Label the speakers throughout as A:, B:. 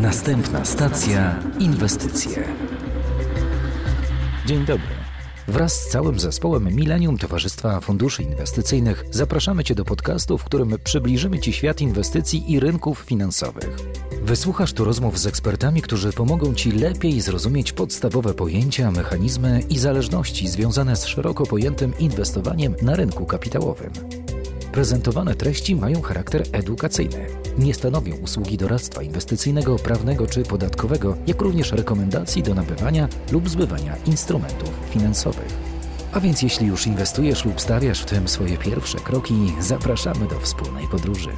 A: Następna stacja inwestycje. Dzień dobry. Wraz z całym zespołem Millennium Towarzystwa Funduszy Inwestycyjnych zapraszamy Cię do podcastu, w którym przybliżymy Ci świat inwestycji i rynków finansowych. Wysłuchasz tu rozmów z ekspertami, którzy pomogą Ci lepiej zrozumieć podstawowe pojęcia, mechanizmy i zależności związane z szeroko pojętym inwestowaniem na rynku kapitałowym. Prezentowane treści mają charakter edukacyjny. Nie stanowią usługi doradztwa inwestycyjnego, prawnego czy podatkowego, jak również rekomendacji do nabywania lub zbywania instrumentów finansowych. A więc jeśli już inwestujesz lub stawiasz w tym swoje pierwsze kroki, zapraszamy do wspólnej podróży.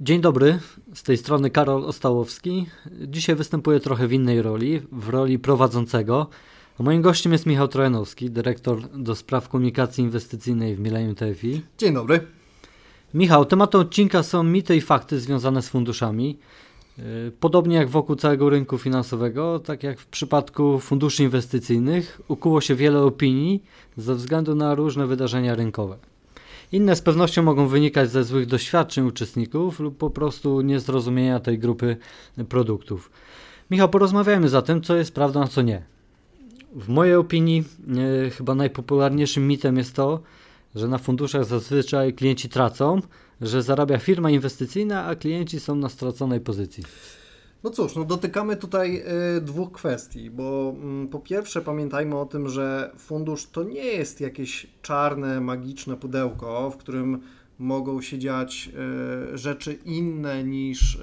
B: Dzień dobry, z tej strony Karol Ostałowski. Dzisiaj występuję trochę w innej roli, w roli prowadzącego. Moim gościem jest Michał Trojanowski, dyrektor do spraw komunikacji inwestycyjnej w Millennium TFI.
C: Dzień dobry.
B: Michał, tematem odcinka są mity i fakty związane z funduszami. Yy, podobnie jak wokół całego rynku finansowego, tak jak w przypadku funduszy inwestycyjnych, ukuło się wiele opinii ze względu na różne wydarzenia rynkowe. Inne z pewnością mogą wynikać ze złych doświadczeń uczestników lub po prostu niezrozumienia tej grupy produktów. Michał, porozmawiajmy zatem, co jest prawdą, a co nie. W mojej opinii e, chyba najpopularniejszym mitem jest to, że na funduszach zazwyczaj klienci tracą, że zarabia firma inwestycyjna, a klienci są na straconej pozycji.
C: No cóż, no dotykamy tutaj y, dwóch kwestii, bo y, po pierwsze pamiętajmy o tym, że fundusz to nie jest jakieś czarne, magiczne pudełko, w którym mogą się dziać y, rzeczy inne niż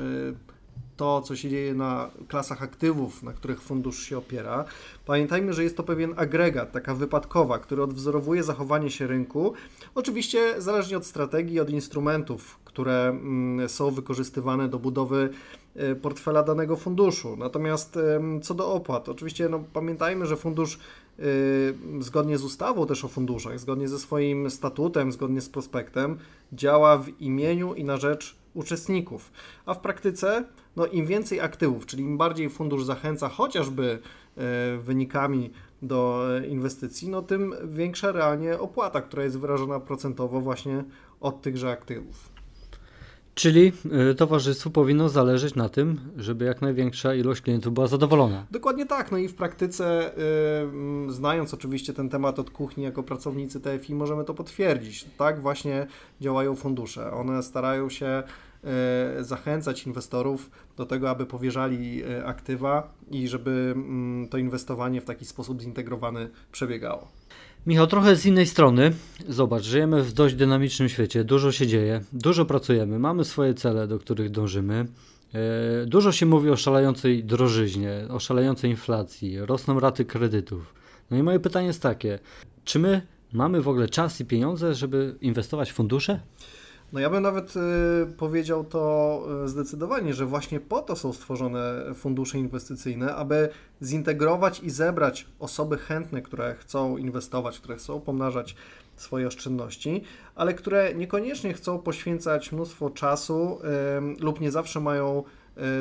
C: to, co się dzieje na klasach aktywów, na których fundusz się opiera. Pamiętajmy, że jest to pewien agregat, taka wypadkowa, który odwzorowuje zachowanie się rynku, oczywiście zależnie od strategii, od instrumentów, które mm, są wykorzystywane do budowy e, portfela danego funduszu. Natomiast co do opłat, oczywiście no, pamiętajmy, że fundusz e, zgodnie z ustawą też o funduszach, zgodnie ze swoim statutem, zgodnie z prospektem, działa w imieniu i na rzecz uczestników. A w praktyce, no im więcej aktywów, czyli im bardziej fundusz zachęca chociażby e, wynikami do inwestycji, no tym większa realnie opłata, która jest wyrażona procentowo właśnie od tychże aktywów.
B: Czyli y, towarzystwu powinno zależeć na tym, żeby jak największa ilość klientów była zadowolona.
C: Dokładnie tak. No i w praktyce, yy, znając oczywiście ten temat od kuchni jako pracownicy TFI, możemy to potwierdzić. Tak właśnie działają fundusze. One starają się yy, zachęcać inwestorów do tego, aby powierzali aktywa i żeby mm, to inwestowanie w taki sposób zintegrowany przebiegało.
B: Michał, trochę z innej strony. Zobacz, żyjemy w dość dynamicznym świecie, dużo się dzieje, dużo pracujemy, mamy swoje cele, do których dążymy. E, dużo się mówi o szalejącej drożyźnie, o szalejącej inflacji, rosną raty kredytów. No i moje pytanie jest takie: czy my mamy w ogóle czas i pieniądze, żeby inwestować w fundusze?
C: No ja bym nawet y, powiedział to y, zdecydowanie, że właśnie po to są stworzone fundusze inwestycyjne, aby zintegrować i zebrać osoby chętne, które chcą inwestować, które chcą pomnażać swoje oszczędności, ale które niekoniecznie chcą poświęcać mnóstwo czasu lub nie zawsze mają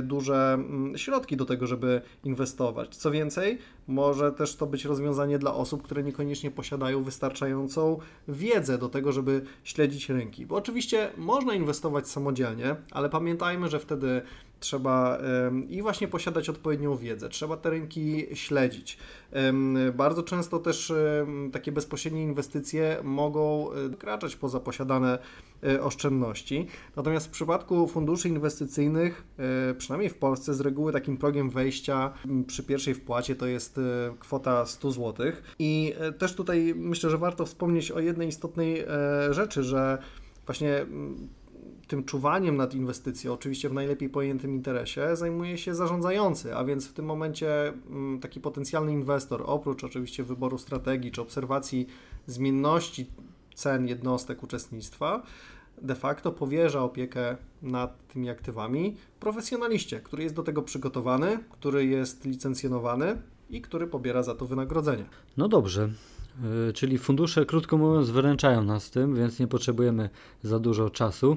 C: duże mm, środki do tego, żeby inwestować. Co więcej, może też to być rozwiązanie dla osób, które niekoniecznie posiadają wystarczającą wiedzę do tego, żeby śledzić rynki. Bo oczywiście można inwestować samodzielnie, ale pamiętajmy, że wtedy trzeba i właśnie posiadać odpowiednią wiedzę, trzeba te rynki śledzić. Bardzo często też takie bezpośrednie inwestycje mogą e, wykraczać poza posiadane e, oszczędności. Natomiast w przypadku funduszy inwestycyjnych, e, przynajmniej w Polsce, z reguły takim progiem wejścia przy pierwszej wpłacie to jest kwota 100 zł. I też tutaj myślę, że warto wspomnieć o jednej istotnej rzeczy, że właśnie tym czuwaniem nad inwestycją, oczywiście w najlepiej pojętym interesie, zajmuje się zarządzający, a więc w tym momencie mm, taki potencjalny inwestor, oprócz oczywiście wyboru strategii czy obserwacji zmienności cen jednostek uczestnictwa, de facto powierza opiekę nad tymi aktywami profesjonaliście, który jest do tego przygotowany, który jest licencjonowany i który pobiera za to wynagrodzenie.
B: No dobrze. Y, czyli fundusze, krótko mówiąc, wyręczają nas tym, więc nie potrzebujemy za dużo czasu.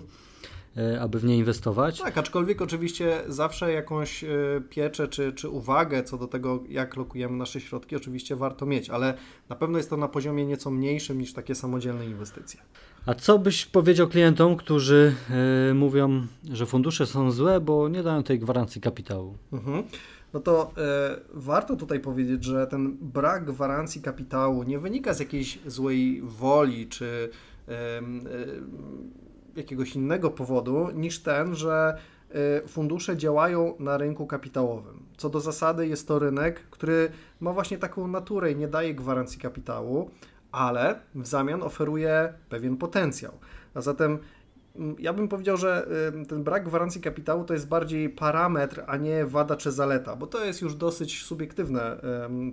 B: E, aby w nie inwestować.
C: Tak, aczkolwiek oczywiście zawsze jakąś e, pieczę czy, czy uwagę co do tego, jak lokujemy nasze środki, oczywiście warto mieć, ale na pewno jest to na poziomie nieco mniejszym niż takie samodzielne inwestycje.
B: A co byś powiedział klientom, którzy y, mówią, że fundusze są złe, bo nie dają tej gwarancji kapitału?
C: Mhm. No to warto tutaj powiedzieć, że ten brak gwarancji kapitału nie wynika z jakiejś złej woli czy jakiegoś innego powodu niż ten, że fundusze działają na rynku kapitałowym. Co do zasady jest to rynek, który ma właśnie taką naturę i nie daje gwarancji kapitału, ale w zamian oferuje pewien potencjał. A zatem mm, ja bym powiedział, że ten brak gwarancji kapitału to jest bardziej parametr, a nie wada czy zaleta, bo to jest już dosyć subiektywne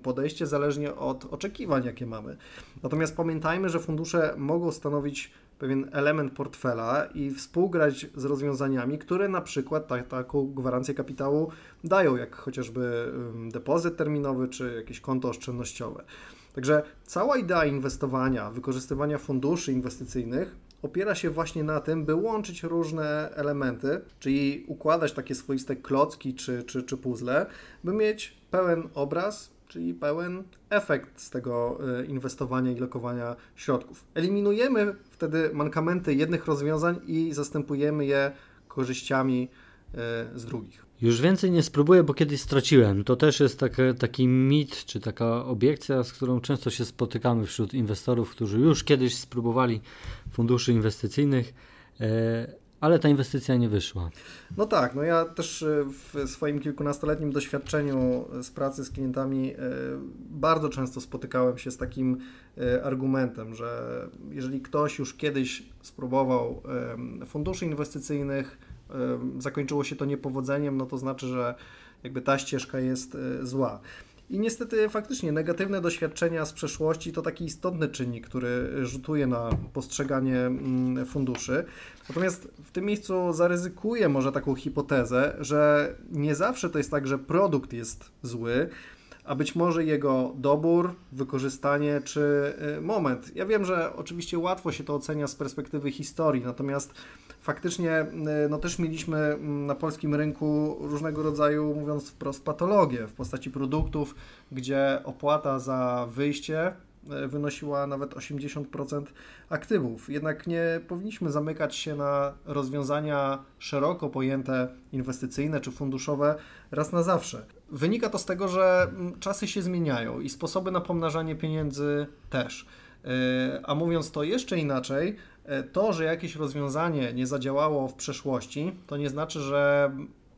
C: podejście, zależnie od oczekiwań, jakie mamy. Natomiast pamiętajmy, że fundusze mogą stanowić pewien element portfela i współgrać z rozwiązaniami, które na przykład ta, taką gwarancję kapitału dają, jak chociażby depozyt terminowy czy jakieś konto oszczędnościowe. Także cała idea inwestowania, wykorzystywania funduszy inwestycyjnych opiera się właśnie na tym, by łączyć różne elementy, czyli układać takie swoiste klocki czy, czy, czy puzzle, by mieć pełen obraz, czyli pełen efekt z tego e, inwestowania i lokowania środków. Eliminujemy wtedy mankamenty jednych rozwiązań i zastępujemy je korzyściami e, z drugich.
B: Już więcej nie spróbuję, bo kiedyś straciłem. To też jest taki, mit, czy taka obiekcja, z którą często się spotykamy wśród inwestorów, którzy już kiedyś spróbowali funduszy inwestycyjnych, e, ale ta inwestycja nie wyszła.
C: No tak, no ja też e, w swoim kilkunastoletnim doświadczeniu z pracy z klientami e, bardzo często spotykałem się z takim argumentem, że jeżeli ktoś już kiedyś spróbował funduszy inwestycyjnych, zakończyło się to niepowodzeniem, no to znaczy, że jakby ta ścieżka jest e, zła. I niestety faktycznie negatywne doświadczenia z przeszłości to taki istotny czynnik, który rzutuje na postrzeganie mm, funduszy. Natomiast w tym miejscu zaryzykuję może taką hipotezę, że nie zawsze to jest tak, że produkt jest zły, a być może jego dobór, wykorzystanie czy e, moment. Ja wiem, że oczywiście łatwo się to ocenia z perspektywy historii, natomiast faktycznie y, no też mieliśmy mm, na polskim rynku różnego rodzaju, mówiąc wprost, patologie w postaci produktów, gdzie opłata za wyjście y, wynosiła nawet 80% aktywów. Jednak nie powinniśmy zamykać się na rozwiązania szeroko pojęte inwestycyjne czy funduszowe raz na zawsze. Wynika to z tego, że mm, czasy się zmieniają i sposoby na pomnażanie pieniędzy też. Y, a mówiąc to jeszcze inaczej, E, to, że jakieś rozwiązanie nie zadziałało w przeszłości, to nie znaczy, że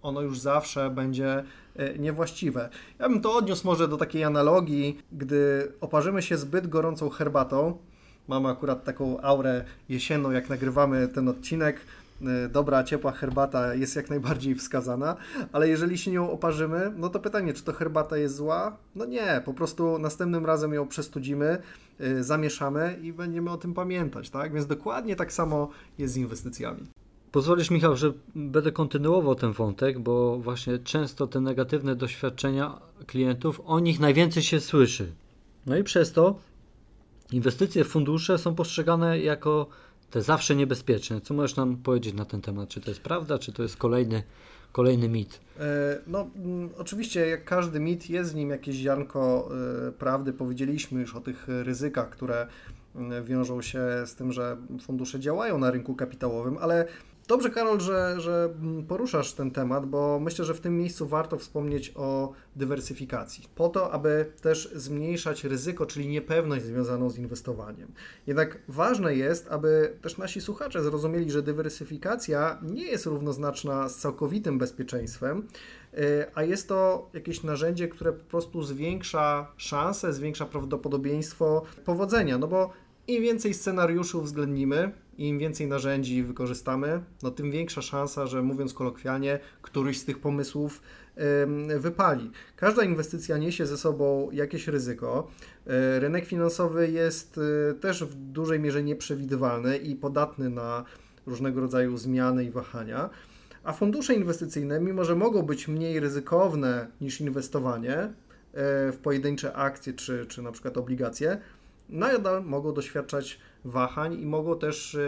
C: ono już zawsze będzie e, niewłaściwe. Ja bym to odniósł może do takiej analogii, gdy oparzymy się zbyt gorącą herbatą, mamy akurat taką aurę jesienną, jak nagrywamy ten odcinek, dobra, ciepła herbata jest jak najbardziej wskazana, ale jeżeli się nią oparzymy, no to pytanie, czy to herbata jest zła? No nie, po prostu następnym razem ją przestudzimy, Y, zamieszamy i będziemy o tym pamiętać, tak? Więc dokładnie tak samo jest z inwestycjami.
B: Pozwolisz, Michał, że będę kontynuował ten wątek, bo właśnie często te negatywne doświadczenia klientów, o nich najwięcej się słyszy. No i przez to inwestycje w fundusze są postrzegane jako te zawsze niebezpieczne. Co możesz nam powiedzieć na ten temat? Czy to jest prawda, czy to jest kolejny kolejny mit.
C: E, no, mm, oczywiście, jak każdy mit, jest w nim jakieś ziarnko e, prawdy. Powiedzieliśmy już o tych ryzykach, które mm, wiążą się z tym, że fundusze działają na rynku kapitałowym, ale Dobrze, Karol, że, że poruszasz ten temat, bo myślę, że w tym miejscu warto wspomnieć o dywersyfikacji, po to, aby też zmniejszać ryzyko, czyli niepewność związaną z inwestowaniem. Jednak ważne jest, aby też nasi słuchacze zrozumieli, że dywersyfikacja nie jest równoznaczna z całkowitym bezpieczeństwem, y, a jest to jakieś narzędzie, które po prostu zwiększa szanse, zwiększa prawdopodobieństwo powodzenia, no bo im więcej scenariuszy uwzględnimy, im więcej narzędzi wykorzystamy, no tym większa szansa, że mówiąc kolokwialnie, któryś z tych pomysłów wypali. Każda inwestycja niesie ze sobą jakieś ryzyko. E, rynek finansowy jest e, też w dużej mierze nieprzewidywalny i podatny na różnego rodzaju zmiany i wahania. A fundusze inwestycyjne, mimo że mogą być mniej ryzykowne niż inwestowanie e, w pojedyncze akcje czy, czy na przykład obligacje, nadal mogą doświadczać wahań i mogą też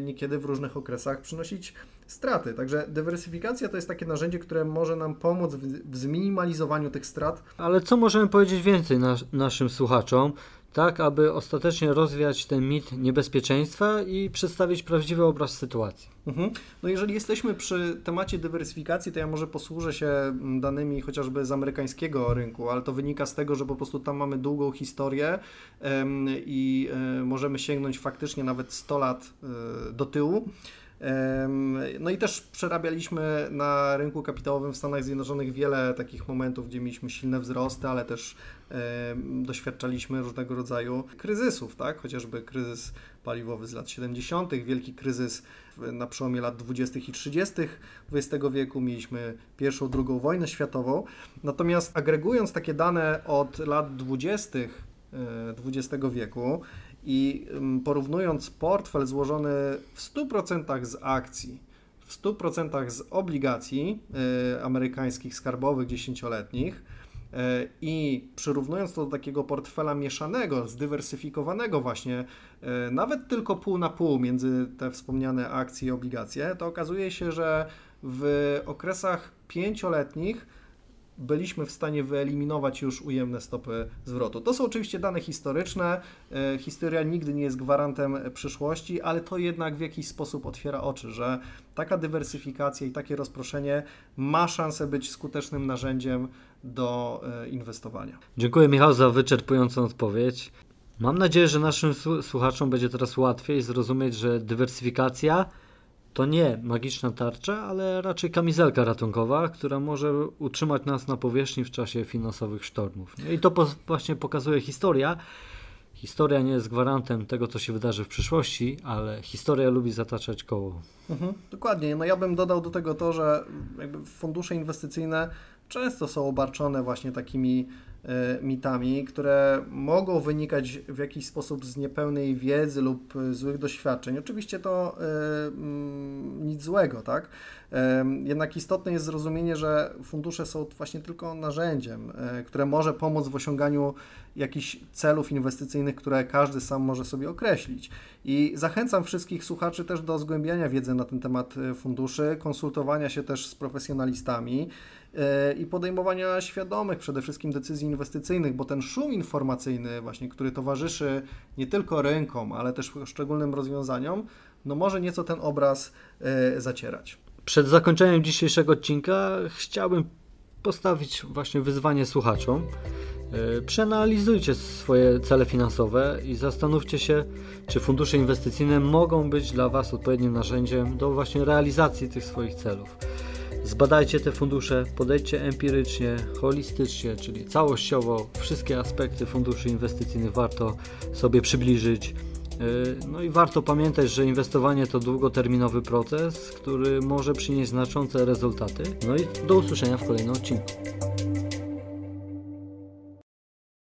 C: niekiedy w różnych okresach przynosić straty. Także dywersyfikacja to jest takie narzędzie, które może nam pomóc w, zminimalizowaniu tych strat.
B: Ale co możemy powiedzieć więcej nas, naszym słuchaczom? Tak aby ostatecznie rozwiać ten mit niebezpieczeństwa i przedstawić prawdziwy obraz sytuacji.
C: Mhm. No jeżeli jesteśmy przy temacie dywersyfikacji, to ja może posłużę się mm, danymi chociażby z amerykańskiego rynku, ale to wynika z tego, że po prostu tam mamy długą historię i y, możemy sięgnąć faktycznie nawet 100 lat y, do tyłu. No i też przerabialiśmy na rynku kapitałowym w Stanach Zjednoczonych wiele takich momentów, gdzie mieliśmy silne wzrosty, ale też doświadczaliśmy różnego rodzaju kryzysów, tak? Chociażby kryzys paliwowy z lat 70., wielki kryzys na przełomie lat 20. i 30. XX wieku, mieliśmy pierwszą, drugą wojnę światową. Natomiast agregując takie dane od lat 20. XX e, wieku, i porównując portfel złożony w 100% z akcji, w 100% z obligacji y, amerykańskich skarbowych dziesięcioletnich y, i przyrównując to do takiego portfela mieszanego, zdywersyfikowanego właśnie, nawet tylko pół na pół między te wspomniane akcje i obligacje, to okazuje się, że w okresach pięcioletnich byliśmy w stanie wyeliminować już ujemne stopy zwrotu. To są oczywiście dane historyczne. E, historia nigdy nie jest gwarantem przyszłości, ale to jednak w jakiś sposób otwiera oczy, że taka dywersyfikacja i takie rozproszenie ma szansę być skutecznym narzędziem do e, inwestowania.
B: Dziękuję Michał za wyczerpującą odpowiedź. Mam nadzieję, że naszym słuchaczom będzie teraz łatwiej zrozumieć, że dywersyfikacja to nie magiczna tarcza, ale raczej kamizelka ratunkowa, która może utrzymać nas na powierzchni w czasie finansowych sztormów. I to po, właśnie pokazuje historia. Historia nie jest gwarantem tego, co się wydarzy w przyszłości, ale historia lubi zataczać koło.
C: Mhm, dokładnie. No ja bym dodał do tego to, że fundusze inwestycyjne często są obarczone właśnie takimi mitami, które mogą wynikać w jakiś sposób z niepełnej wiedzy lub złych doświadczeń. Oczywiście to e, mm, nic złego, tak? E, jednak istotne jest zrozumienie, że fundusze są właśnie tylko narzędziem, które może pomóc w osiąganiu jakichś celów inwestycyjnych, które każdy sam może sobie określić. I zachęcam wszystkich słuchaczy też do zgłębiania wiedzy na ten temat funduszy, konsultowania się też z profesjonalistami i podejmowania świadomych przede wszystkim decyzji inwestycyjnych, bo ten szum informacyjny właśnie, który towarzyszy nie tylko rynkom, ale też poszczególnym rozwiązaniom, no może nieco ten obraz e, zacierać.
B: Przed zakończeniem dzisiejszego odcinka chciałbym postawić właśnie wyzwanie słuchaczom. E, przeanalizujcie swoje cele finansowe i zastanówcie się, czy fundusze inwestycyjne mogą być dla Was odpowiednim narzędziem do właśnie realizacji tych swoich celów. Zbadajcie te fundusze, podejdźcie empirycznie, holistycznie, czyli całościowo. Wszystkie aspekty funduszy inwestycyjnych warto sobie przybliżyć. Yy, no i warto pamiętać, że inwestowanie to długoterminowy proces, który może przynieść znaczące rezultaty. No i do usłyszenia w kolejnym odcinku.